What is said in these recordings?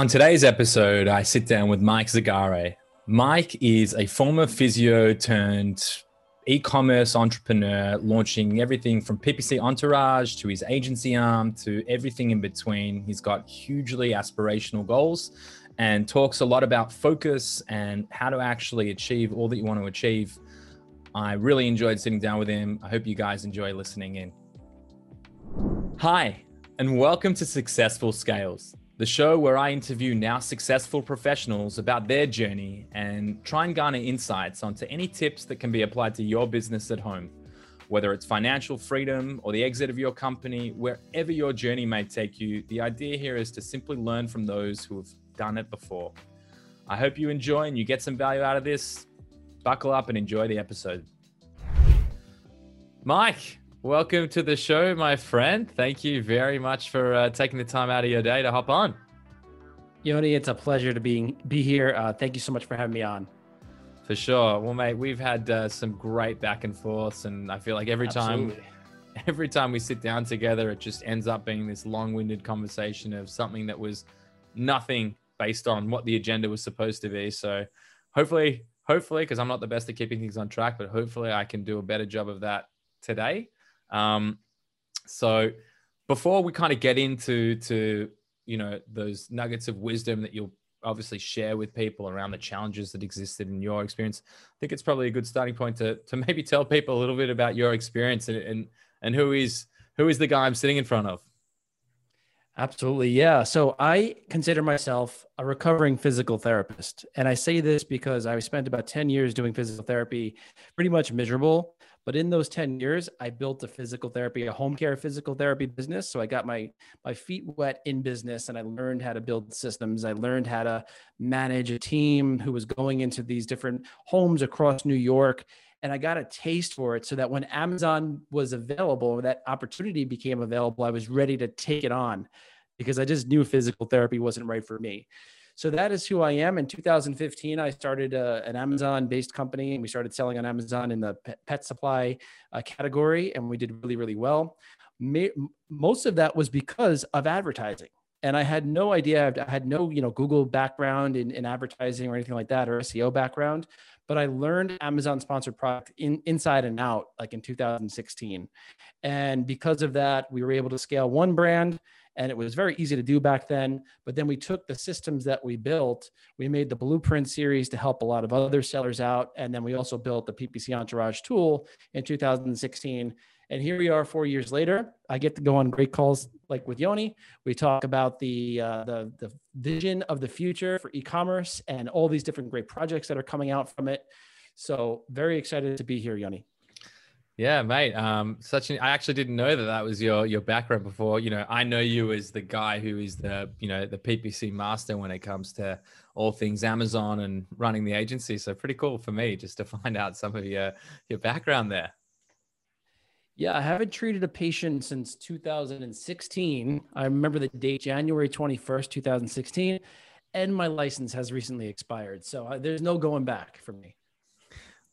On today's episode, I sit down with Mike Zagare. Mike is a former physio turned e commerce entrepreneur, launching everything from PPC Entourage to his agency arm to everything in between. He's got hugely aspirational goals and talks a lot about focus and how to actually achieve all that you want to achieve. I really enjoyed sitting down with him. I hope you guys enjoy listening in. Hi, and welcome to Successful Scales the show where I interview now successful professionals about their journey and try and garner insights onto any tips that can be applied to your business at home. Whether it's financial freedom or the exit of your company, wherever your journey may take you, the idea here is to simply learn from those who have done it before. I hope you enjoy and you get some value out of this. Buckle up and enjoy the episode. Mike, Welcome to the show, my friend. Thank you very much for uh, taking the time out of your day to hop on. Yoni, it's a pleasure to be be here. Uh, thank you so much for having me on. For sure. Well, mate, we've had uh, some great back and forths, and I feel like every Absolutely. time, every time we sit down together, it just ends up being this long-winded conversation of something that was nothing based on what the agenda was supposed to be. So, hopefully, hopefully, because I'm not the best at keeping things on track, but hopefully, I can do a better job of that today. Um, so before we kind of get into to you know those nuggets of wisdom that you'll obviously share with people around the challenges that existed in your experience, I think it's probably a good starting point to to maybe tell people a little bit about your experience and and, and who is who is the guy I'm sitting in front of. Absolutely. Yeah. So I consider myself a recovering physical therapist. And I say this because I spent about 10 years doing physical therapy, pretty much miserable. But in those 10 years, I built a physical therapy, a home care physical therapy business. So I got my my feet wet in business and I learned how to build systems. I learned how to manage a team who was going into these different homes across New York. And I got a taste for it so that when Amazon was available, that opportunity became available, I was ready to take it on because I just knew physical therapy wasn't right for me. So that is who I am. In 2015, I started uh, an Amazon-based company, and we started selling on Amazon in the pet supply uh, category, and we did really, really well. most of that was because of advertising, and I had no idea. I had no, you know, Google background in, in advertising or anything like that, or SEO background. But I learned Amazon sponsored product in, inside and out, like in 2016, and because of that, we were able to scale one brand and it was very easy to do back then. But then we took the systems that we built, we made the blueprint series to help a lot of other sellers out. And then we also built the PPC Entourage tool in 2016. And here we are four years later. I get to go on great calls like with Yoni. We talk about the, uh, the, the vision of the future for e-commerce and all these different great projects that are coming out from it. So very excited to be here, Yoni. Yeah, mate. Um, such an I actually didn't know that that was your your background before. You know, I know you as the guy who is the you know the PPC master when it comes to all things Amazon and running the agency. So pretty cool for me just to find out some of your your background there. Yeah, I haven't treated a patient since 2016. I remember the date, January 21st, 2016, and my license has recently expired. So uh, there's no going back for me.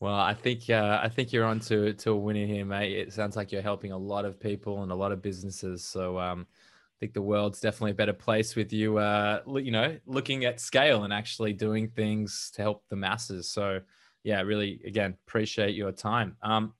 Well, I think uh, I think you're on to, to a winner here, mate. It sounds like you're helping a lot of people and a lot of businesses. So um, I think the world's definitely a better place with you. Uh, you know, looking at scale and actually doing things to help the masses. So yeah, really, again, appreciate your time. Um,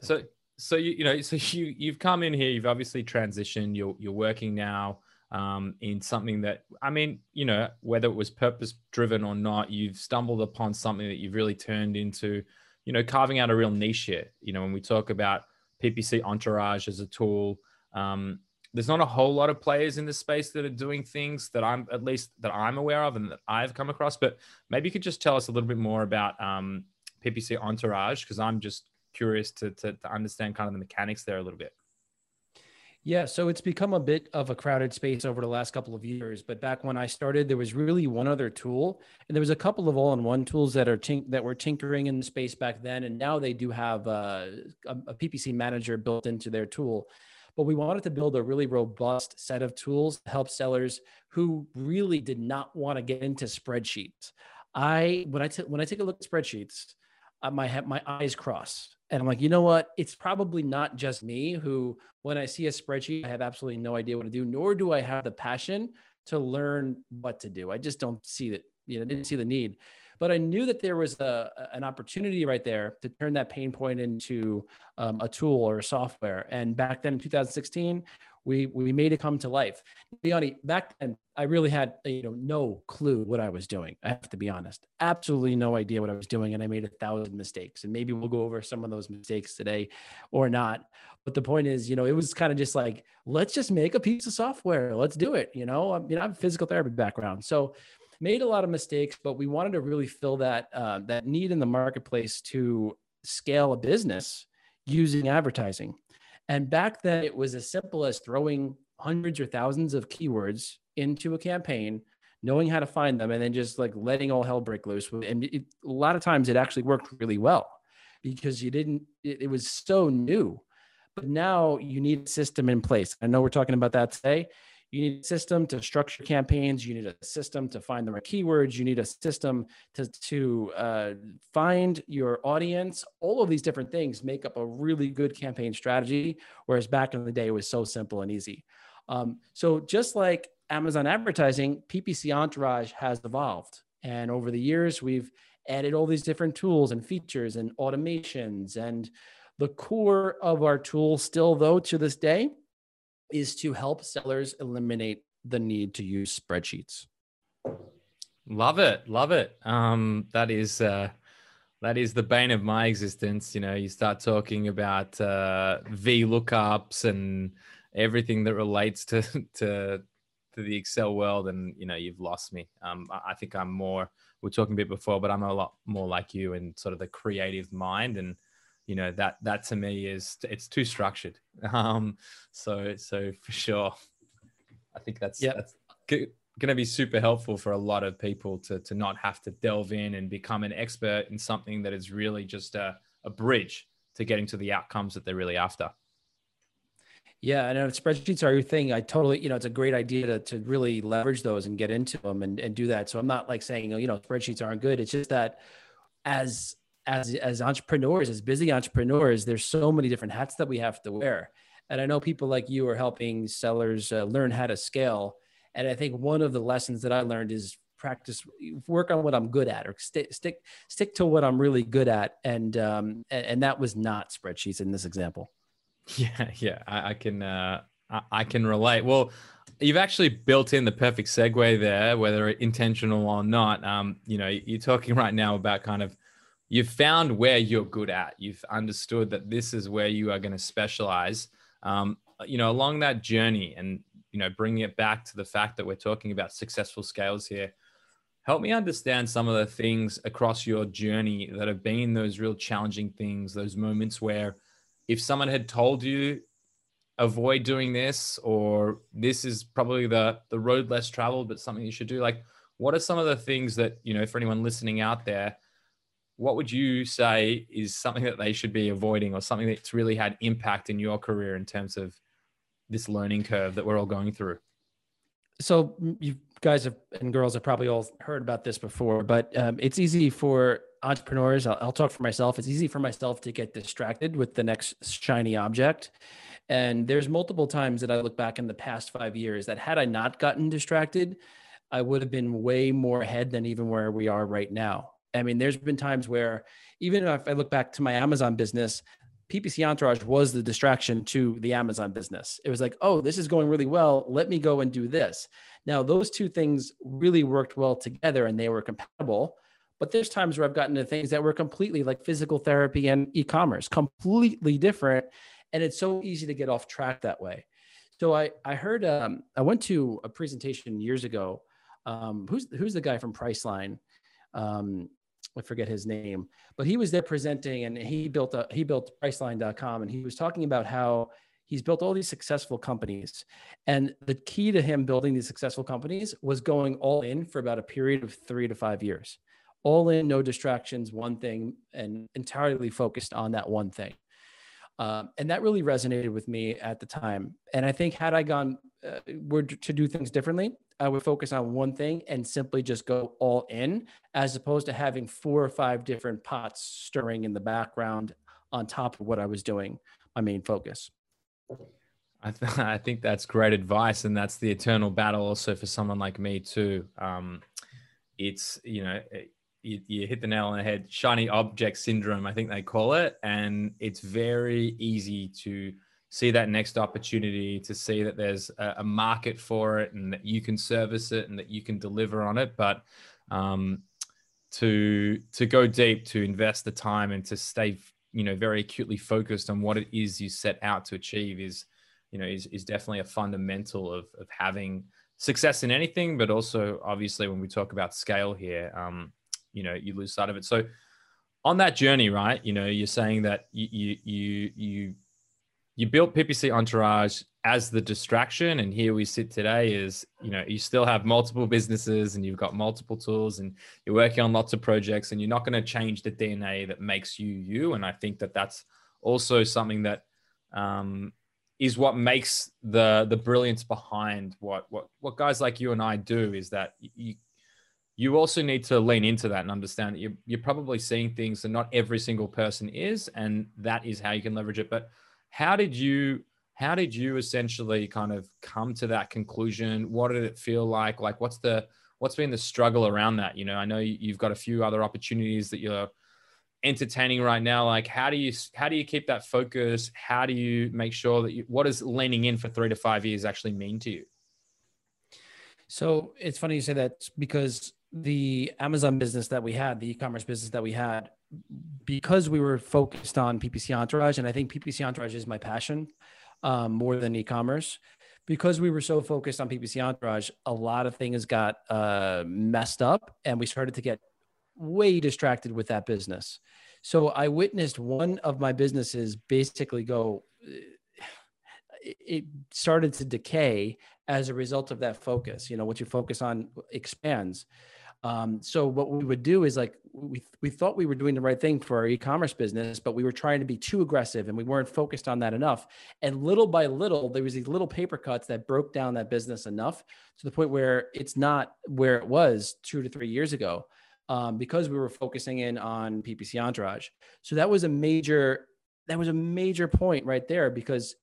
so so you you know so you you've come in here. You've obviously transitioned. You're you're working now um, in something that, I mean, you know, whether it was purpose driven or not, you've stumbled upon something that you've really turned into, you know, carving out a real niche here. You know, when we talk about PPC Entourage as a tool, um, there's not a whole lot of players in this space that are doing things that I'm at least that I'm aware of and that I've come across. But maybe you could just tell us a little bit more about um, PPC Entourage because I'm just curious to, to, to understand kind of the mechanics there a little bit. Yeah, so it's become a bit of a crowded space over the last couple of years. But back when I started, there was really one other tool, and there was a couple of all-in-one tools that are tink- that were tinkering in the space back then, and now they do have uh, a, a PPC manager built into their tool. But we wanted to build a really robust set of tools to help sellers who really did not want to get into spreadsheets. I when I t- when I take a look at spreadsheets, uh, my my eyes cross and I'm like, you know what? It's probably not just me who, when I see a spreadsheet, I have absolutely no idea what to do, nor do I have the passion to learn what to do. I just don't see that, you know, didn't see the need. But I knew that there was a, an opportunity right there to turn that pain point into um, a tool or a software. And back then in 2016, we we made it come to life. Honest, back then I really had you know no clue what I was doing. I have to be honest, absolutely no idea what I was doing, and I made a thousand mistakes. And maybe we'll go over some of those mistakes today, or not. But the point is, you know, it was kind of just like let's just make a piece of software. Let's do it. You know, I mean, I have a physical therapy background, so made a lot of mistakes, but we wanted to really fill that uh, that need in the marketplace to scale a business using advertising. And back then, it was as simple as throwing hundreds or thousands of keywords into a campaign, knowing how to find them, and then just like letting all hell break loose. And it, a lot of times, it actually worked really well because you didn't, it, it was so new. But now you need a system in place. I know we're talking about that today. You need a system to structure campaigns. You need a system to find the right keywords. You need a system to, to uh, find your audience. All of these different things make up a really good campaign strategy. Whereas back in the day, it was so simple and easy. Um, so just like Amazon advertising, PPC Entourage has evolved. And over the years, we've added all these different tools and features and automations. And the core of our tool, still though, to this day, is to help sellers eliminate the need to use spreadsheets. Love it, love it. Um, that is uh, that is the bane of my existence. You know, you start talking about uh, V lookups and everything that relates to to to the Excel world, and you know, you've lost me. Um, I think I'm more. We are talking a bit before, but I'm a lot more like you in sort of the creative mind and you know that that to me is it's too structured um so so for sure i think that's yeah that's going to be super helpful for a lot of people to to not have to delve in and become an expert in something that is really just a, a bridge to getting to the outcomes that they're really after yeah, and know spreadsheets are your thing. I totally, you know, it's a great idea to, to really leverage those and get into them and, and do that. So I'm not like saying, you know, spreadsheets aren't good. It's just that as as as entrepreneurs, as busy entrepreneurs, there's so many different hats that we have to wear. And I know people like you are helping sellers uh, learn how to scale. And I think one of the lessons that I learned is practice, work on what I'm good at, or stick stick stick to what I'm really good at. And um, and, and that was not spreadsheets in this example. Yeah, yeah, I, I can uh, I, I can relate. Well, you've actually built in the perfect segue there, whether intentional or not. Um, you know, you're talking right now about kind of you've found where you're good at. You've understood that this is where you are going to specialize. Um, you know, along that journey, and you know, bringing it back to the fact that we're talking about successful scales here. Help me understand some of the things across your journey that have been those real challenging things, those moments where, if someone had told you avoid doing this or this is probably the the road less traveled but something you should do like what are some of the things that you know for anyone listening out there what would you say is something that they should be avoiding or something that's really had impact in your career in terms of this learning curve that we're all going through? So you guys have, and girls have probably all heard about this before, but um, it's easy for entrepreneurs. I'll, I'll talk for myself. It's easy for myself to get distracted with the next shiny object. And there's multiple times that I look back in the past five years that had I not gotten distracted, I would have been way more ahead than even where we are right now. I mean, there's been times where even if I look back to my Amazon business, PPC Entourage was the distraction to the Amazon business. It was like, oh, this is going really well. Let me go and do this. Now, those two things really worked well together and they were compatible. But there's times where I've gotten to things that were completely like physical therapy and e commerce, completely different. And it's so easy to get off track that way. So I, I heard, um, I went to a presentation years ago. Um, who's, who's the guy from Priceline? Um, I forget his name, but he was there presenting and he built a he built Priceline.com and he was talking about how he's built all these successful companies. And the key to him building these successful companies was going all in for about a period of three to five years. All in, no distractions, one thing, and entirely focused on that one thing. Um, and that really resonated with me at the time. And I think had I gone uh, were to do things differently, I would focus on one thing and simply just go all in, as opposed to having four or five different pots stirring in the background on top of what I was doing. My main focus. I, th- I think that's great advice, and that's the eternal battle also for someone like me too. Um, it's you know you, you hit the nail on the head, shiny object syndrome, I think they call it, and it's very easy to see that next opportunity, to see that there's a, a market for it, and that you can service it, and that you can deliver on it, but um, to to go deep, to invest the time, and to stay you know very acutely focused on what it is you set out to achieve is you know is, is definitely a fundamental of, of having success in anything but also obviously when we talk about scale here um, you know you lose sight of it. So on that journey right you know you're saying that you you you you, you built ppc entourage as the distraction and here we sit today is you know you still have multiple businesses and you've got multiple tools and you're working on lots of projects and you're not going to change the dna that makes you you. And i think that that's also something that um, is what makes the the brilliance behind what what what guys like you and I do is that you you also need to lean into that and understand that you're, you're probably seeing things that not every single person is and that is how you can leverage it. But how did you how did you essentially kind of come to that conclusion? What did it feel like? Like what's the what's been the struggle around that? You know i know you've got a few other opportunities that you're entertaining right now. Like how do you how do you keep that focus? How do you make sure that you what does leaning in for three to five years actually mean to you? So it's funny you say that because the amazon business that we had the e-commerce business that we had because we were focused on ppc entourage and i think ppc entourage is my passion um, more than e-commerce because we were so focused on ppc entourage a lot of things got uh, messed up and we started to get way distracted with that business. So I witnessed one of my businesses basically go, it started to decay as a result of that focus. You know, what you focus on expands. Um, so what we would do is like we we thought we were doing the right thing for our e-commerce business, but we were trying to be too aggressive and we weren't focused on that enough. And little by little, there was these little paper cuts that broke down that business enough to the point where it's not where it was two to three years ago um, because we were focusing in on PPC Entourage. So that was a major that was a major point right there because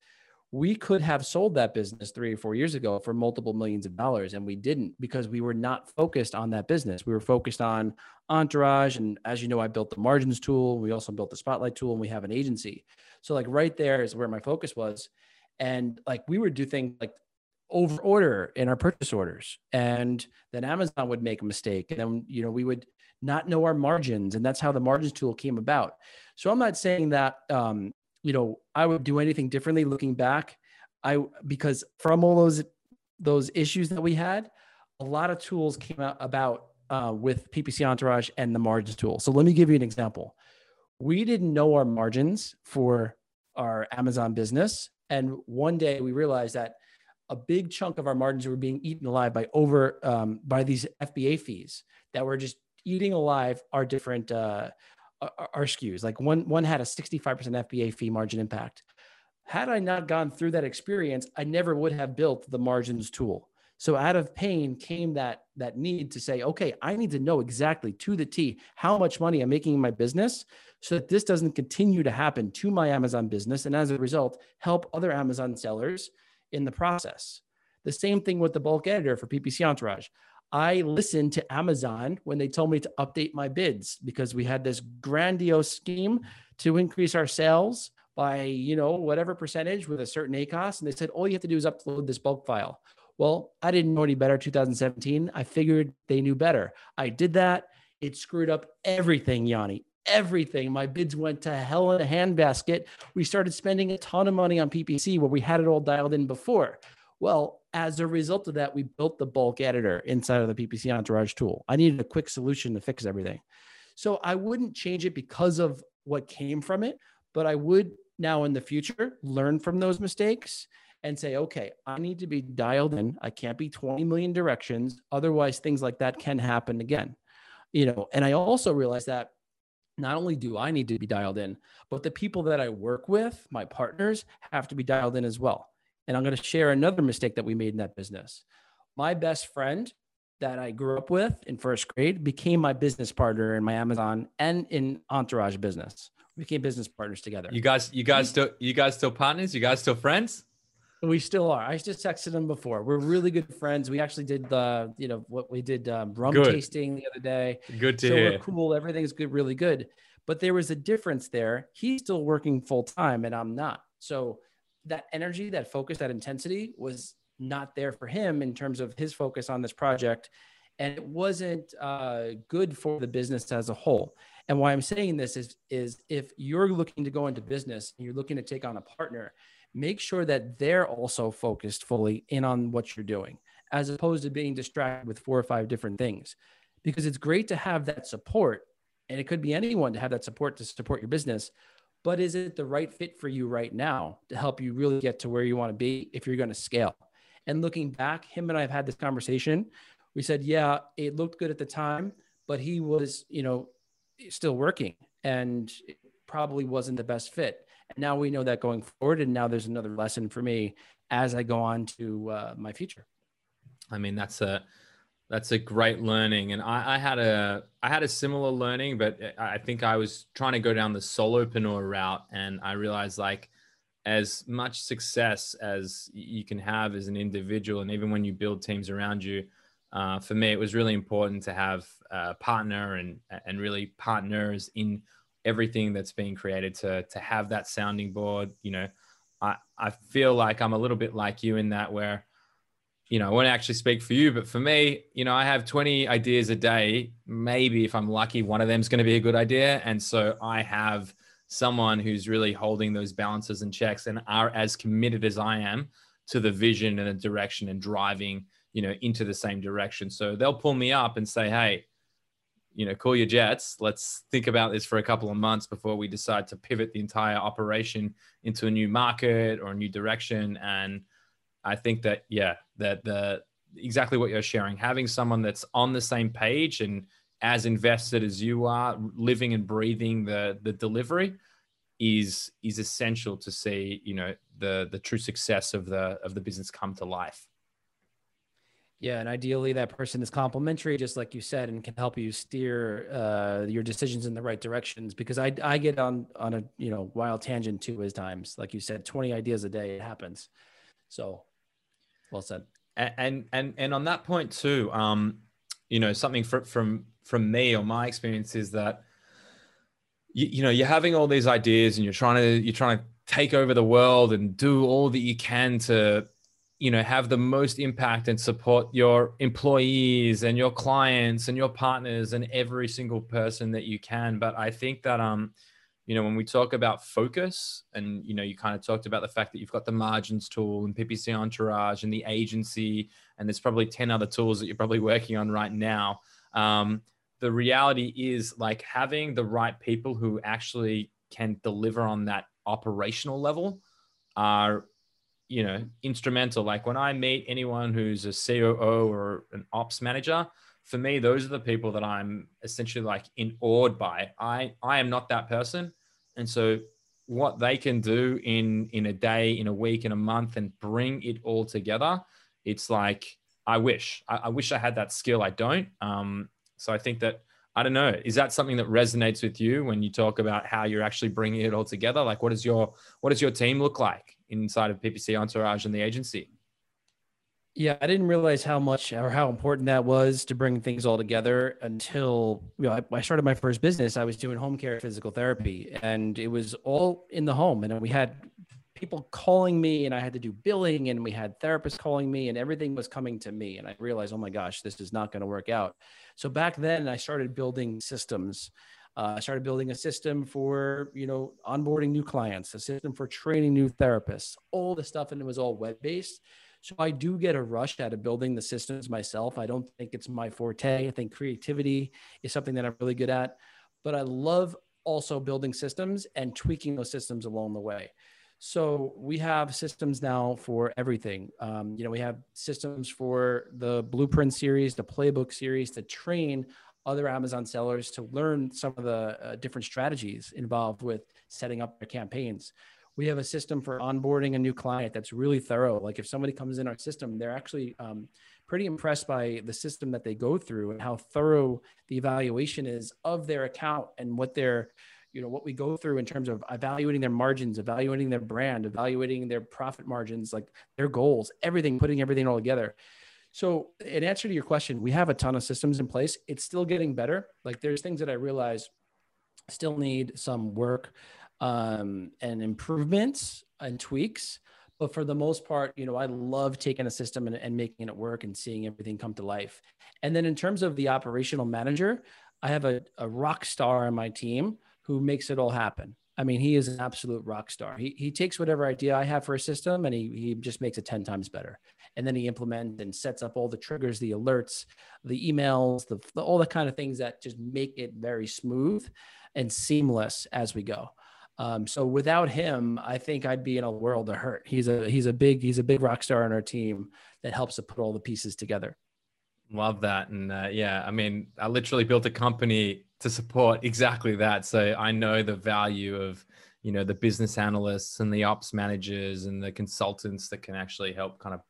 we could have sold that business three or four years ago for multiple millions of dollars and we didn't because we were not focused on that business. We were focused on entourage and as you know i built the margins tool. We also built the spotlight tool and we have an agency. So like right there is where my focus was. And like we would do things like over order in our purchase orders and then amazon would make a mistake and then you know we would not know our margins and that's how the margins tool came about. So i'm not saying that um, you know i would do anything differently looking back. I because from all those those issues that we had a lot of tools came out about uh, with ppc entourage and the margins tool. So let me give you an example. We didn't know our margins for our amazon business. And one day we realized that a big chunk of our margins were being eaten alive by over um, by these FBA fees that were just eating alive our different uh, our SKUs. Like one one had a 65% FBA fee margin impact. Had I not gone through that experience, I never would have built the margins tool. So out of pain came that that need to say, okay, I need to know exactly to the T how much money I'm making in my business so that this doesn't continue to happen to my Amazon business and as a result help other Amazon sellers in the process. The same thing with the bulk editor for PPC Entourage. I listened to Amazon when they told me to update my bids because we had this grandiose scheme to increase our sales by, you know, whatever percentage with a certain ACOS. And they said, all you have to do is upload this bulk file. Well, I didn't know any better 2017. I figured they knew better. I did that. It screwed up everything, Yanni, everything. My bids went to hell in a handbasket. We started spending a ton of money on PPC where we had it all dialed in before. Well, as a result of that, we built the bulk editor inside of the PPC Entourage tool. I needed a quick solution to fix everything. So I wouldn't change it because of what came from it, but I would now in the future learn from those mistakes and say, okay, I need to be dialed in. I can't be 20 million directions. Otherwise, things like that can happen again. You know, and I also realized that not only do I need to be dialed in, but the people that I work with, my partners, have to be dialed in as well. And I'm going to share another mistake that we made in that business. My best friend that I grew up with in first grade became my business partner in my Amazon and in Entourage business. We became business partners together. You guys, you guys still, you guys still partners? You guys still friends? We still are. I just texted him before. We're really good friends. We actually did the, you know, what we did um, rum good. tasting the other day. Good to so hear. We're cool. Everything's good, really good. But there was a difference there. He's still working full time, and I'm not. So that energy, that focus, that intensity was not there for him in terms of his focus on this project, and it wasn't uh, good for the business as a whole. And why I'm saying this is, is if you're looking to go into business and you're looking to take on a partner make sure that they're also focused fully in on what you're doing, as opposed to being distracted with four or five different things. Because it's great to have that support, and it could be anyone to have that support to support your business. But is it the right fit for you right now to help you really get to where you want to be if you're going to scale? And looking back, him and I have had this conversation. We said, yeah, it looked good at the time, but he was, you know, still working and probably wasn't the best fit. And now we know that going forward. And now there's another lesson for me as I go on to uh, my future. I mean, that's a that's a great learning, and I, I, had a I had a similar learning, but I think I was trying to go down the solopreneur route, and I realized like as much success as you can have as an individual, and even when you build teams around you, uh, for me, it was really important to have a partner and and really partners in everything that's being created to to have that sounding board you know. I i feel like i'm a little bit like you in that where you know i won't actually speak for you but for me you know i have 20 ideas a day maybe if i'm lucky one of them is going to be a good idea and so i have someone who's really holding those balances and checks and are as committed as i am to the vision and the direction and driving you know into the same direction so they'll pull me up and say hey you know, call your jets. Let's think about this for a couple of months before we decide to pivot the entire operation into a new market or a new direction. And I think that, yeah, that the exactly what you're sharing, having someone that's on the same page and as invested as you are, living and breathing the the delivery is is essential to see, you know, the the true success of the of the business come to life. Yeah, and ideally that person is complementary, just like you said, and can help you steer uh, your decisions in the right directions. Because I I get on on a you know wild tangent too as times, like you said, twenty ideas a day it happens. So, well said. And and and, on that point too, um, you know, something from from from me or my experience is that you, you know you're having all these ideas and you're trying to you're trying to take over the world and do all that you can to you know have the most impact and support your employees and your clients and your partners and every single person that you can but i think that um you know when we talk about focus and you know you kind of talked about the fact that you've got the margins tool and ppc entourage and the agency and there's probably 10 other tools that you're probably working on right now. Um, the reality is like having the right people who actually can deliver on that operational level are you know instrumental. Like when i meet anyone who's a coo or an ops manager for me those are the people that i'm essentially like in awed by. I i am not that person and so what they can do in in a day in a week in a month and bring it all together it's like i wish i, I wish i had that skill i don't um so i think that I don't know. Is that something that resonates with you when you talk about how you're actually bringing it all together? Like, what does your what does your team look like inside of PPC Entourage and the agency? Yeah, I didn't realize how much or how important that was to bring things all together until you know I, I started my first business. I was doing home care physical therapy, and it was all in the home, and we had people calling me and I had to do billing and we had therapists calling me and everything was coming to me. And I realized, oh my gosh, this is not going to work out. So back then I started building systems. Uh, I started building a system for, you know, onboarding new clients, a system for training new therapists, all the stuff. And it was all web based. So I do get a rush out of building the systems myself. I don't think it's my forte. I think creativity is something that I'm really good at, but I love also building systems and tweaking those systems along the way. So we have systems now for everything. Um, you know, we have systems for the Blueprint series, the Playbook series to train other Amazon sellers to learn some of the uh, different strategies involved with setting up their campaigns. We have a system for onboarding a new client that's really thorough. Like if somebody comes in our system, they're actually um, pretty impressed by the system that they go through and how thorough the evaluation is of their account and what their you know what we go through in terms of evaluating their margins evaluating their brand evaluating their profit margins like their goals everything putting everything all together. So in answer to your question we have a ton of systems in place. It's still getting better. Like there's things that i realize still need some work um, and improvements and tweaks but for the most part you know i love taking a system and, and making it work and seeing everything come to life and then in terms of the operational manager i have a, a rock star on my team who makes it all happen. I mean, he is an absolute rock star. He, he takes whatever idea I have for a system and he, he just makes it 10 times better. And then he implements and sets up all the triggers, the alerts, the emails, the, the all the kind of things that just make it very smooth and seamless as we go. Um, so without him, I think I'd be in a world of hurt. He's a he's a big he's a big rock star on our team that helps to put all the pieces together. Love that, and uh, yeah, I mean, I literally built a company to support exactly that. So I know the value of you know the business analysts and the ops managers and the consultants that can actually help kind of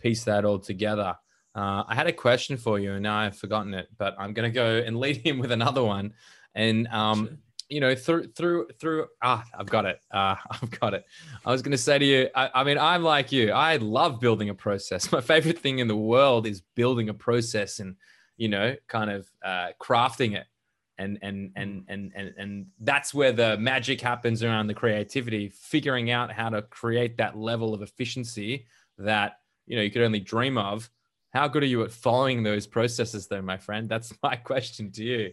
piece that all together. Uh, I had a question for you, and now I've forgotten it, but I'm going to go and lead him with another one. And um, you know, through through through ah, I've got it. Uh, I've got it. I was going to say to you, I, I mean, I'm like you. I love building a process. My favorite thing in the world is building a process and you know, kind of uh, crafting it and and and and and and that's where the magic happens around the creativity figuring out how to create that level of efficiency that you know you could only dream of how good are you at following those processes though my friend that's my question to you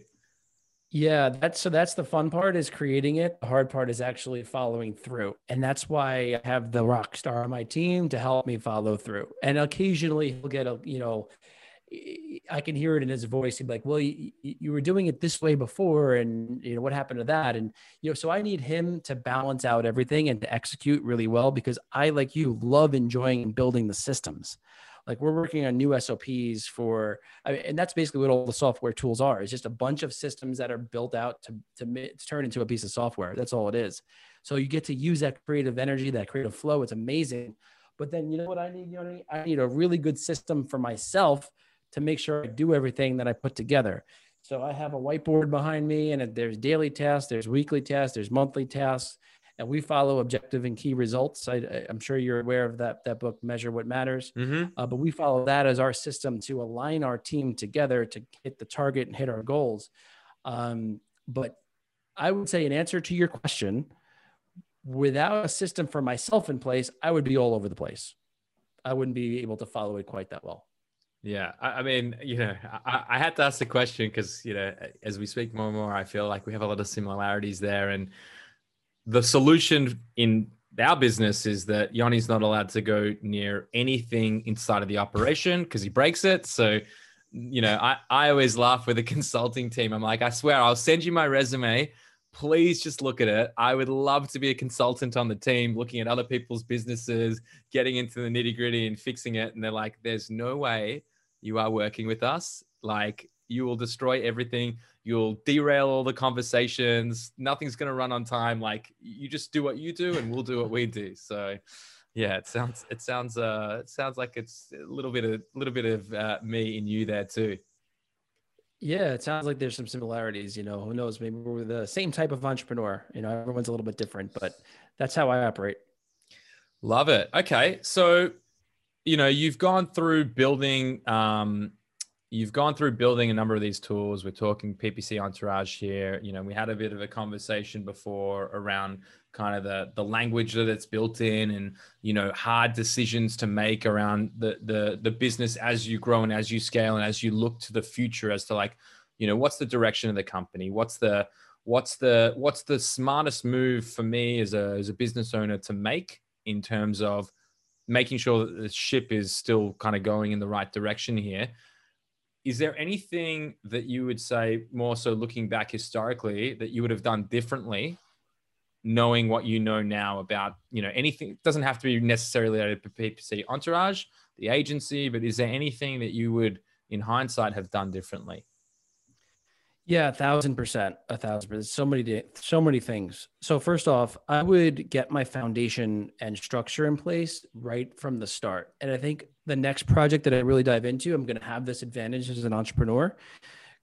yeah that's so that's the fun part is creating it the hard part is actually following through and that's why i have the rock star on my team to help me follow through and occasionally he'll get a you know I can hear it in his voice. He'd be like, "Well, you, you, were doing it this way before, and you know what happened to that?" And you know, so I need him to balance out everything and to execute really well because I, like you, love enjoying building the systems. Like we're working on new SOPs for, I mean, and that's basically what all the software tools are. It's just a bunch of systems that are built out to, to, to turn into a piece of software. That's all it is. So you get to use that creative energy, that creative flow. It's amazing. But then you know what I need? You know I need? I need a really good system for myself to make sure I do everything that I put together. So I have a whiteboard behind me, and there's daily tasks, there's weekly tasks, there's monthly tasks, and we follow objective and key results. I, am sure you're aware of that that book, Measure What Matters. Mm-hmm. Uh, but we follow that as our system to align our team together to hit the target and hit our goals. Um, but I would say, in answer to your question, without a system for myself in place, I would be all over the place. I wouldn't be able to follow it quite that well. Yeah, I, I mean, you know, I, I, had to ask the question because you know, as we speak more and more, I feel like we have a lot of similarities there, and the solution in our business is that Yanni's not allowed to go near anything inside of the operation because he breaks it. So, you know, I, I always laugh with the consulting team. I'm like, I swear, I'll send you my resume. Please just look at it. I would love to be a consultant on the team, looking at other people's businesses, getting into the nitty gritty and fixing it. And they're like, there's no way you are working with us. Like you will destroy everything. You'll derail all the conversations. Nothing's going to run on time. Like you just do what you do and we'll do what we do. So yeah, it sounds, it sounds, uh, it sounds like it's a little bit of, a little bit of uh, me and you there too. Yeah, it sounds like there's some similarities. You know, who knows? Maybe we're the same type of entrepreneur. You know, everyone's a little bit different, but that's how I operate. Love it. Okay. So you know, you've gone through building, um, you've gone through building a number of these tools. We're talking PPC Entourage here. You know, we had a bit of a conversation before around kind of the the language that it's built in, and you know, hard decisions to make around the the the business as you grow and as you scale and as you look to the future as to like, you know, what's the direction of the company? What's the what's the what's the smartest move for me as a as a business owner to make in terms of making sure that the ship is still kind of going in the right direction here. Is there anything that you would say, more so looking back historically, that you would have done differently, knowing what you know now about, you know, anything? It doesn't have to be necessarily a PPC entourage, the agency, but is there anything that you would, in hindsight, have done differently? Yeah, a thousand percent, a thousand percent. So many, so many things. So first off, I would get my foundation and structure in place right from the start. And I think the next project that I really dive into, I'm going to have this advantage as an entrepreneur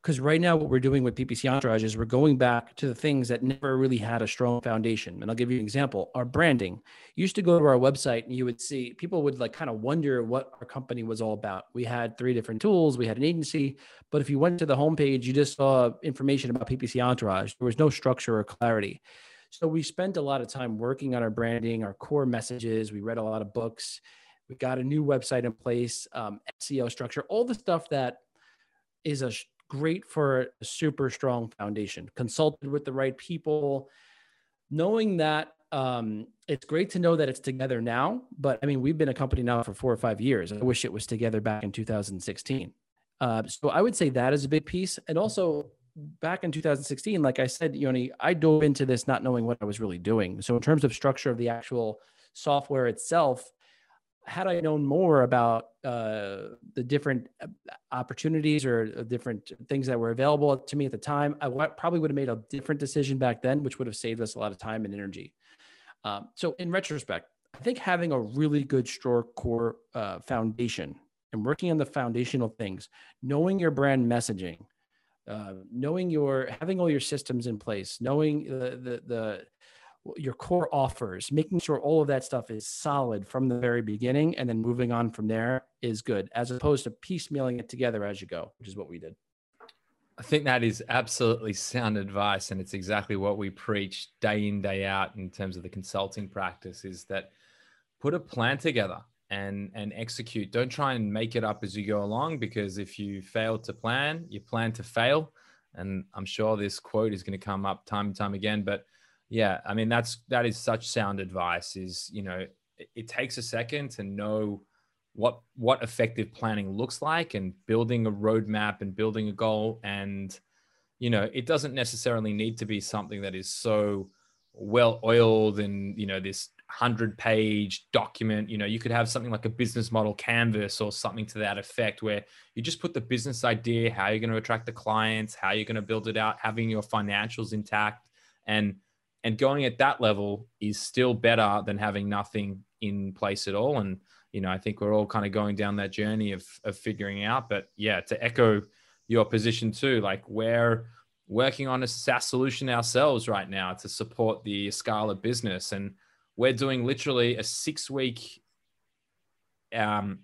because right now what we're doing with ppc entourage is we're going back to the things that never really had a strong foundation. And i'll give you an example our branding. You used to go to our website and you would see people would like kind of wonder what our company was all about. We had three different tools we had an agency but if you went to the homepage you just saw information about ppc entourage. There was no structure or clarity. So we spent a lot of time working on our branding our core messages. We read a lot of books. We got a new website in place um, seo structure all the stuff that is a great for a super strong foundation, consulted with the right people, knowing that um, it's great to know that it's together now. But I mean, we've been a company now for four or five years. I wish it was together back in 2016. Uh, so I would say that is a big piece. And also back in 2016, like I said, Yoni, I dove into this not knowing what I was really doing. So in terms of structure of the actual software itself, had I known more about uh, the different uh, opportunities or uh, different things that were available to me at the time, I probably would have made a different decision back then, which would have saved us a lot of time and energy. Um, so, in retrospect, I think having a really good store core uh, foundation and working on the foundational things, knowing your brand messaging, uh, knowing your having all your systems in place, knowing the the, the your core offers, making sure all of that stuff is solid from the very beginning and then moving on from there is good, as opposed to piecemealing it together as you go, which is what we did. I think that is absolutely sound advice. And it's exactly what we preach day in, day out in terms of the consulting practice is that put a plan together and, and execute. Don't try and make it up as you go along because if you fail to plan, you plan to fail. And I'm sure this quote is going to come up time and time again, but yeah, I mean that's that is such sound advice. Is you know it, it takes a second to know what what effective planning looks like and building a roadmap and building a goal and you know it doesn't necessarily need to be something that is so well oiled and you know this 100 page document you know you could have something like a business model canvas or something to that effect where you just put the business idea how you're going to attract the clients how you're going to build it out having your financials intact and and going at that level is still better than having nothing in place at all. And you know i think we're all kind of going down that journey of of figuring out. But yeah to echo your position too like we're working on a SaaS solution ourselves right now to support the Scala business. And we're doing literally a 6 week um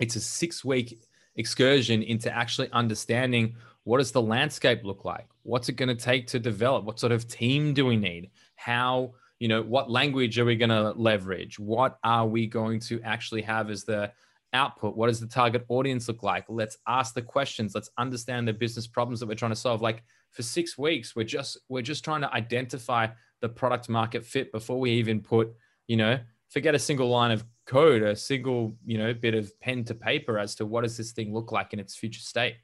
it's a 6 week excursion into actually understanding what does the landscape look like what's it going to take to develop? What sort of team do we need? How you know what language are we going to leverage? What are we going to actually have as the output? What does the target audience look like? Let's ask the questions. Let's understand the business problems that we're trying to solve. Like for six weeks we're just we're just trying to identify the product market fit before we even put you know forget a single line of code a single you know bit of pen to paper as to what does this thing look like in its future state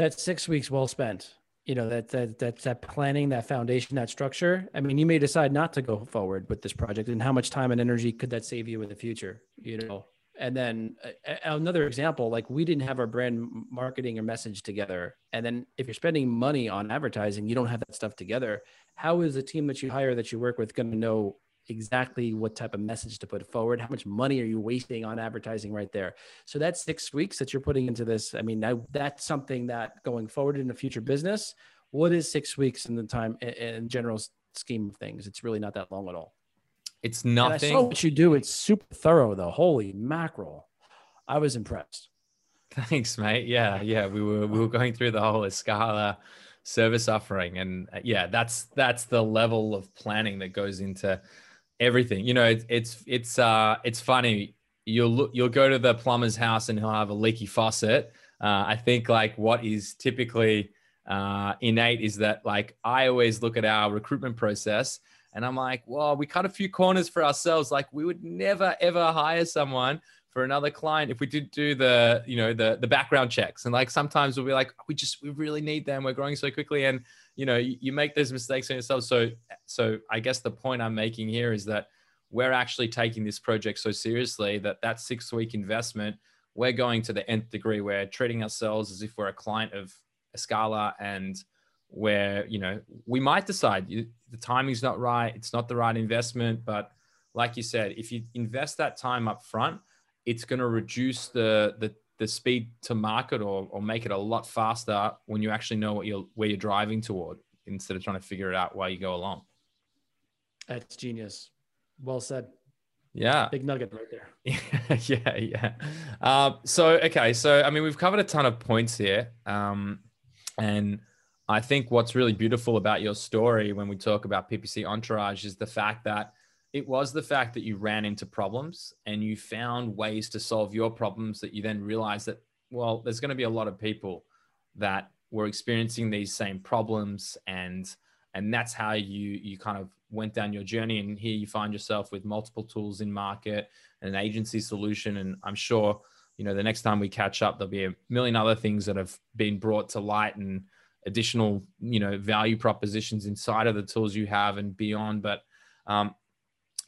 that's six weeks well spent you know that that that that planning that foundation that structure i mean you may decide not to go forward with this project and how much time and energy could that save you in the future you know? And then uh, another example like we didn't have our brand marketing or message together and then if you're spending money on advertising you don't have that stuff together how is the team that you hire that you work with going to know exactly what type of message to put forward. How much money are you wasting on advertising right there? So that's six weeks that you're putting into this. I mean, that's something that going forward in the future business, what is six weeks in the time in general scheme of things? It's really not that long at all. It's nothing. And I saw what you do. It's super thorough though. Holy mackerel. I was impressed. Thanks, mate. Yeah, yeah. We were we were going through the whole Scala service offering, and uh, yeah, that's that's the level of planning that goes into everything. You know, it's it's it's uh it's funny. You'll look, you'll go to the plumber's house and he'll have a leaky faucet. Uh, I think like what is typically uh, innate is that like I always look at our recruitment process and I'm like, well, we cut a few corners for ourselves. Like we would never ever hire someone for another client if we did do the you know the the background checks and like sometimes we'll be like we just we really need them we're growing so quickly and you know you, you make those mistakes on yourself. So so i guess the point i'm making here is that we're actually taking this project so seriously that that six week investment we're going to the nth degree. We're treating ourselves as if we're a client of Escala and where you know we might decide the timing's not right it's not the right investment. But like you said if you invest that time up front it's going to reduce the, the the speed to market or or make it a lot faster when you actually know what you're where you're driving toward instead of trying to figure it out while you go along. That's genius. Well said. Yeah. Big nugget right there. yeah, yeah. Um, so okay, so I mean we've covered a ton of points here. Um, and I think what's really beautiful about your story when we talk about PPC Entourage is the fact that it was the fact that you ran into problems and you found ways to solve your problems that you then realized that, well, there's going to be a lot of people that were experiencing these same problems and and that's how you you kind of went down your journey. And here you find yourself with multiple tools in market and an agency solution. And i'm sure you know the next time we catch up there'll be a million other things that have been brought to light and additional you know value propositions inside of the tools you have and beyond. But um,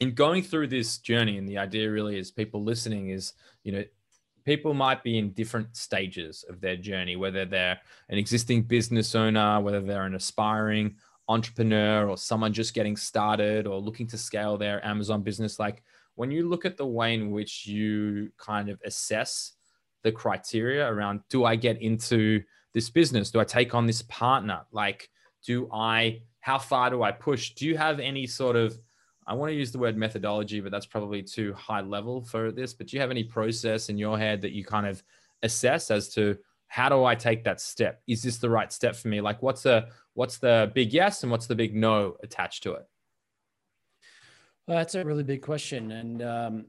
in going through this journey and the idea really is people listening is you know people might be in different stages of their journey whether they're an existing business owner whether they're an aspiring entrepreneur or someone just getting started or looking to scale their amazon business like when you look at the way in which you kind of assess the criteria around do i get into this business? Do I take on this partner? Like, do I, how far do I push? Do you have any sort of, I want to use the word methodology, but that's probably too high level for this. But do you have any process in your head that you kind of assess as to how do I take that step? Is this the right step for me? Like, what's the what's the big yes and what's the big no attached to it? Well, that's a really big question, and um,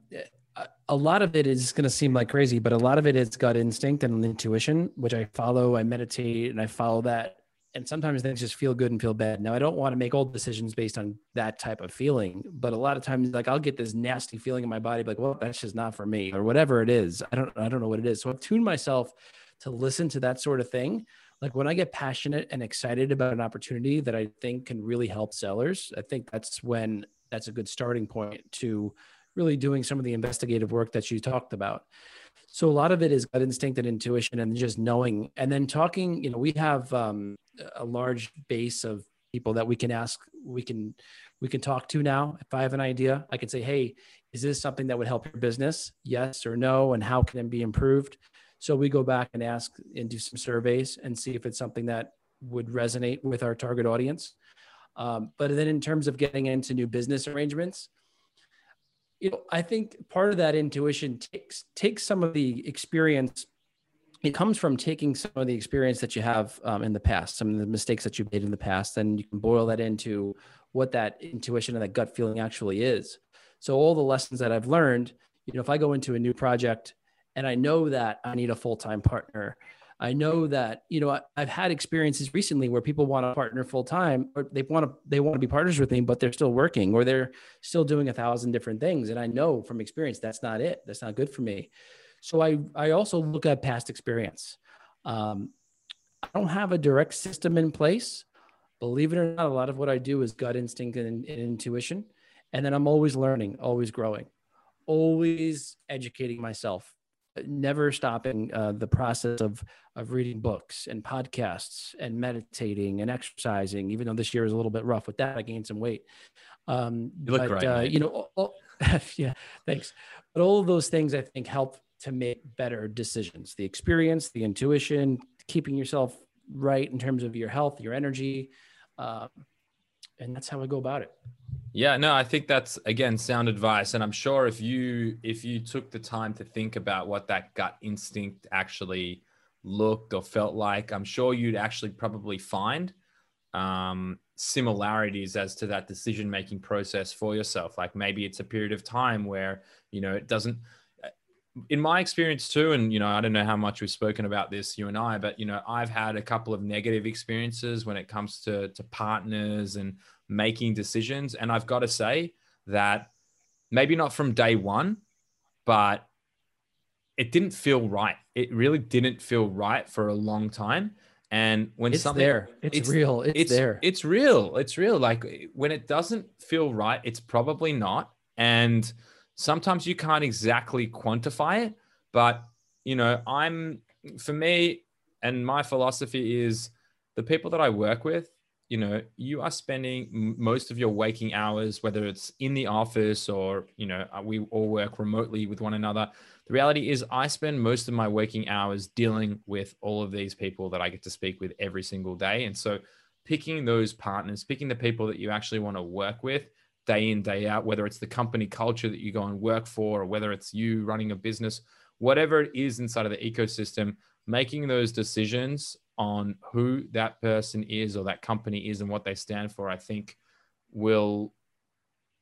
a lot of it is going to seem like crazy, but a lot of it is gut instinct and intuition, which I follow. I meditate and I follow that. And sometimes things just feel good and feel bad. Now, I don't want to make all decisions based on that type of feeling, but a lot of times, like I'll get this nasty feeling in my body, like, well, that's just not for me, or whatever it is. I don't, I don't know what it is. So I've tuned myself to listen to that sort of thing. Like when I get passionate and excited about an opportunity that I think can really help sellers, I think that's when that's a good starting point to really doing some of the investigative work that you talked about. So a lot of it is gut instinct and intuition and just knowing. And then talking, you know, we have um, a large base of people that we can ask, we can, we can talk to now. If I have an idea, I can say, Hey, is this something that would help your business? Yes or no? And how can it be improved? So we go back and ask and do some surveys and see if it's something that would resonate with our target audience. Um, but then in terms of getting into new business arrangements, you know, I think part of that intuition takes takes some of the experience. It comes from taking some of the experience that you have um, in the past, some of the mistakes that you made in the past, and you can boil that into what that intuition and that gut feeling actually is. So all the lessons that I've learned, you know, if I go into a new project and I know that I need a full time partner, I know that you know I've had experiences recently where people want to partner full time, or they want to they want to be partners with me, but they're still working, or they're still doing a thousand different things, and I know from experience that's not it. That's not good for me. So I I also look at past experience. Um, I don't have a direct system in place. Believe it or not, a lot of what I do is gut instinct and, and intuition, and then I'm always learning, always growing, always educating myself never stopping uh, the process of of reading books and podcasts and meditating and exercising. Even though this year is a little bit rough with that, I gained some weight. Um, you look but, great, uh, you know, all, all, yeah, thanks. But all of those things I think help to make better decisions. The experience, the intuition, keeping yourself right in terms of your health, your energy, uh, and that's how I go about it. Yeah, no, I think that's again sound advice, and I'm sure if you if you took the time to think about what that gut instinct actually looked or felt like, I'm sure you'd actually probably find um, similarities as to that decision making process for yourself. Like maybe it's a period of time where you know it doesn't. In my experience too, and you know, I don't know how much we've spoken about this, you and I, but you know, I've had a couple of negative experiences when it comes to to partners and making decisions. And I've got to say that maybe not from day one, but it didn't feel right. It really didn't feel right for a long time. And when it's something there, it's, it's real. It's, it's there. It's real. It's real. Like when it doesn't feel right, it's probably not. And sometimes you can't exactly quantify it. But you know, I'm for me, and my philosophy is the people that I work with, you know you are spending most of your waking hours whether it's in the office or you know uh, we all work remotely with one another the reality is I spend most of my working hours dealing with all of these people that I get to speak with every single day. And so picking those partners, picking the people that you actually want to work with day in, day out, whether it's the company culture that you go and work for, or whether it's you running a business, whatever it is inside of the ecosystem, making those decisions on who that person is or that company is and what they stand for, I think will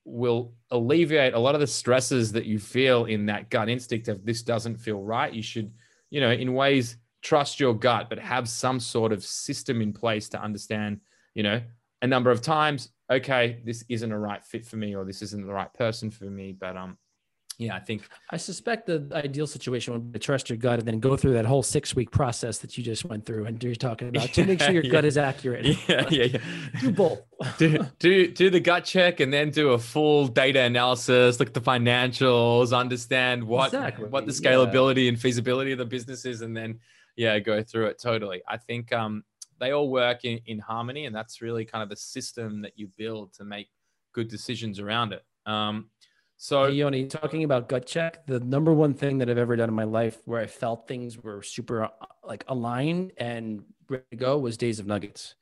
will alleviate a lot of the stresses that you feel in that gut instinct of this doesn't feel right. You should, you know, in ways trust your gut, but have some sort of system in place to understand, you know, a number of times, okay, this isn't a right fit for me or this isn't the right person for me. But um, yeah, I think I suspect the ideal situation would be to trust your gut and then go through that whole six week process that you just went through and you're talking about to make sure your yeah. gut is accurate. Yeah, yeah, yeah. do both. do, do do the gut check and then do a full data analysis, look at the financials, understand what exactly. what the scalability yeah. and feasibility of the business is, and then yeah, go through it totally. I think um they all work in, in harmony, and that's really kind of the system that you build to make good decisions around it. Um, so, Yoni, talking about gut check, the number one thing that I've ever done in my life where I felt things were super uh, like aligned and ready to go was Days of Nuggets.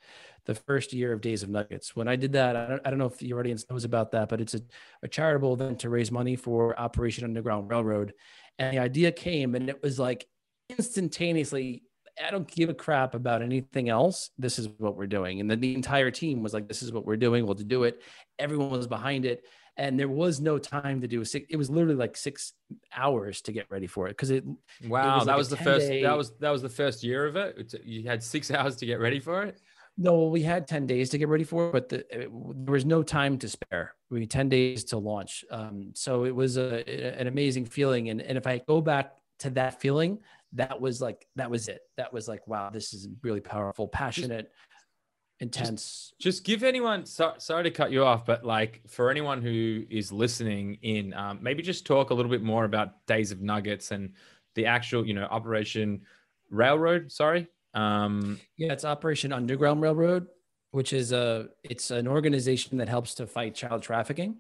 The first year of Days of Nuggets. When I did that, I don't, I don't know if your audience knows about that, but it's a, a charitable event to raise money for Operation Underground Railroad. And the idea came, and it was like instantaneously I don't give a crap about anything else. This is what we're doing. And then the entire team was like, this is what we're doing. We'll do it. Everyone was behind it and there was no time to do a six. It was literally like six hours to get ready for it because it. Wow, it was that like was the first. Day, that was that was the first year of it. You had six hours to get ready for it. No, we had ten days to get ready for it, but the, it, there was no time to spare. We had ten days to launch, um, so it was a, an amazing feeling. And and if I go back to that feeling, that was like that was it. That was like wow, this is really powerful, passionate intense. Just, just give anyone. So, sorry to cut you off, but like for anyone who is listening in, um, maybe just talk a little bit more about Days of Nuggets and the actual, you know, Operation Railroad. Sorry. Um, yeah, it's Operation Underground Railroad, which is a it's an organization that helps to fight child trafficking.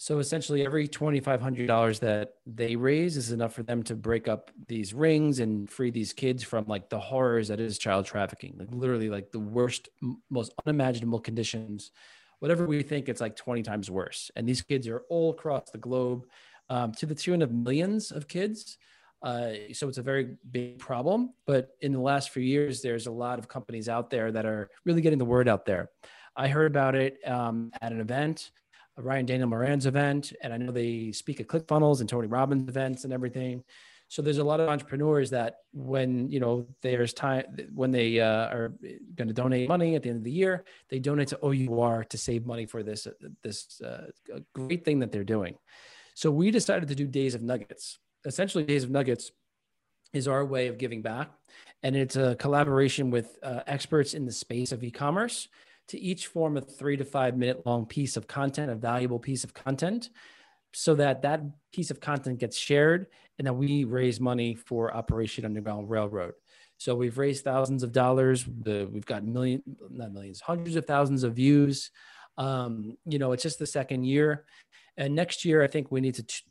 So essentially, every twenty five hundred dollars that they raise is enough for them to break up these rings and free these kids from like the horrors that is child trafficking, like literally like the worst, most unimaginable conditions. Whatever we think, it's like twenty times worse. And these kids are all across the globe, um, to the tune of millions of kids. Uh, so it's a very big problem. But in the last few years, there's a lot of companies out there that are really getting the word out there. I heard about it um, at an event Ryan Daniel Moran's event, and I know they speak at ClickFunnels and Tony Robbins events and everything. So there's a lot of entrepreneurs that when you know there's time when they uh, are going to donate money at the end of the year, they donate to OUR to save money for this this uh, great thing that they're doing. So we decided to do Days of Nuggets. Essentially, Days of Nuggets is our way of giving back, and it's a collaboration with uh, experts in the space of e-commerce to each form a three to five minute long piece of content, a valuable piece of content, so that that piece of content gets shared and then we raise money for Operation Underground Railroad. So we've raised thousands of dollars. We've got million, not millions, hundreds of thousands of views. Um, you know, it's just the second year. And next year, I think we need to t-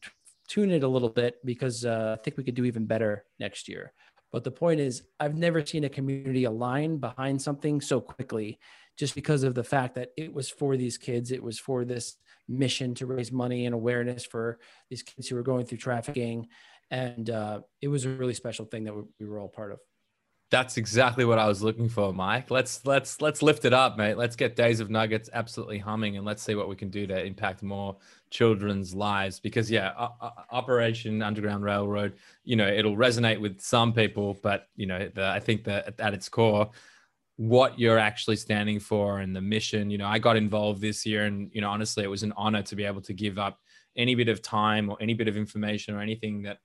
tune it a little bit because uh, I think we could do even better next year. But the point is, I've never seen a community align behind something so quickly just because of the fact that it was for these kids. It was for this mission to raise money and awareness for these kids who were going through trafficking. And uh, it was a really special thing that we were all part of. That's exactly what I was looking for, Mike. Let's let's let's lift it up, mate. Let's get Days of Nuggets absolutely humming, and let's see what we can do to impact more children's lives. Because yeah, Operation Underground Railroad, you know, it'll resonate with some people, but you know, the, I think that at its core, what you're actually standing for and the mission. You know, I got involved this year, and you know, honestly, it was an honor to be able to give up any bit of time or any bit of information or anything that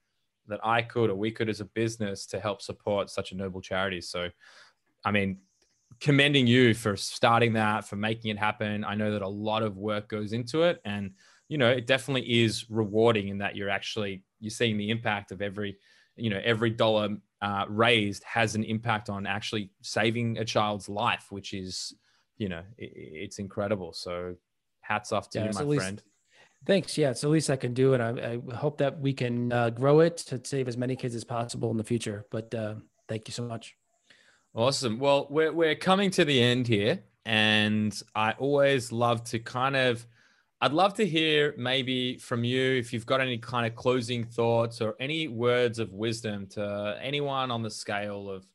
that I could or we could as a business to help support such a noble charity. So, I mean, commending you for starting that, for making it happen. I know that a lot of work goes into it, and you know, it definitely is rewarding in that you're actually you're seeing the impact of every you know every dollar uh, raised has an impact on actually saving a child's life, which is, you know, it, it's incredible. So hats off to yeah, you, my least, friend. Thanks. Yeah, it's the least I can do, and I, I hope that we can uh, grow it to save as many kids as possible in the future. But uh, thank you so much. Awesome. Well, we're we're coming to the end here, and I always love to kind of. I'd love to hear maybe from you if you've got any kind of closing thoughts or any words of wisdom to anyone on the scale of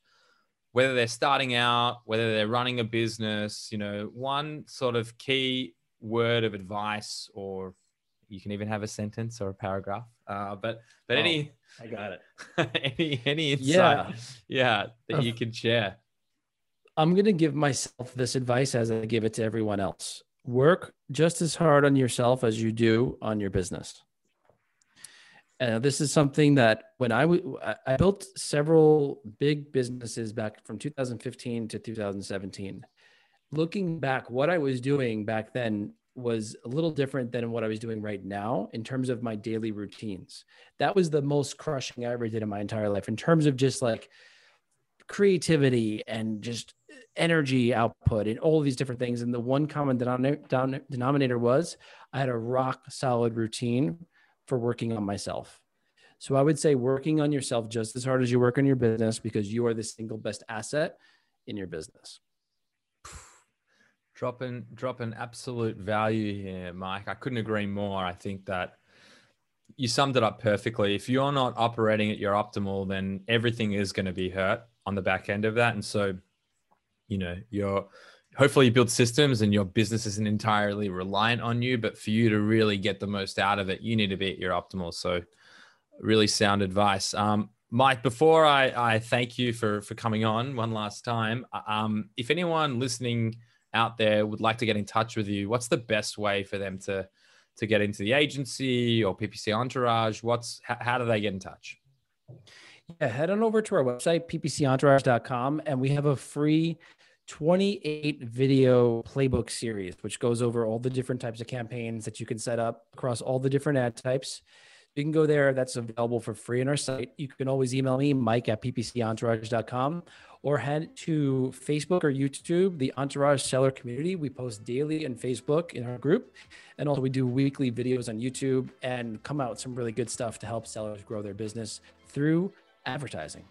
whether they're starting out, whether they're running a business, you know, one sort of key word of advice or you can even have a sentence or a paragraph. Uh, but but oh, any I got it. any any insight, yeah, yeah that you can share. I'm gonna give myself this advice as I give it to everyone else. Work just as hard on yourself as you do on your business. And this is something that when I, w- I built several big businesses back from 2015 to 2017. Looking back, what I was doing back then was a little different than what I was doing right now in terms of my daily routines. That was the most crushing I ever did in my entire life in terms of just like creativity and just energy output and all these different things. And the one common denominator was I had a rock solid routine for working on myself. So I would say working on yourself just as hard as you work on your business because you are the single best asset in your business dropping dropping absolute value here, Mike. I couldn't agree more. I think that you summed it up perfectly. If you're not operating at your optimal, then everything is going to be hurt on the back end of that. And so, you know, you're hopefully you build systems and your business isn't entirely reliant on you, but for you to really get the most out of it, you need to be at your optimal. So really sound advice. Um, Mike, before I, I thank you for for coming on one last time, um, if anyone listening out there would like to get in touch with you, what's the best way for them to to get into the agency or PPC Entourage? What's how, how do they get in touch? Yeah, head on over to our website, ppcentourage.com, and we have a free 28 video playbook series, which goes over all the different types of campaigns that you can set up across all the different ad types. You can go there. That's available for free on our site. You can always email me, mike at ppcentourage.com, or head to Facebook or YouTube, the Entourage Seller Community. We post daily on Facebook in our group. And also, we do weekly videos on YouTube and come out some really good stuff to help sellers grow their business through advertising.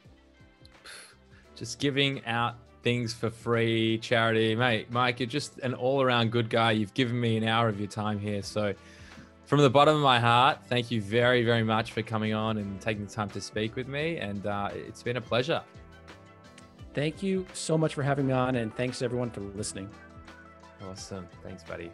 Just giving out things for free, charity. Mate, Mike, you're just an all around good guy. You've given me an hour of your time here. So, from the bottom of my heart, thank you very, very much for coming on and taking the time to speak with me. And uh, it's been a pleasure. Thank you so much for having me on, and thanks everyone for listening. Awesome. Thanks, buddy.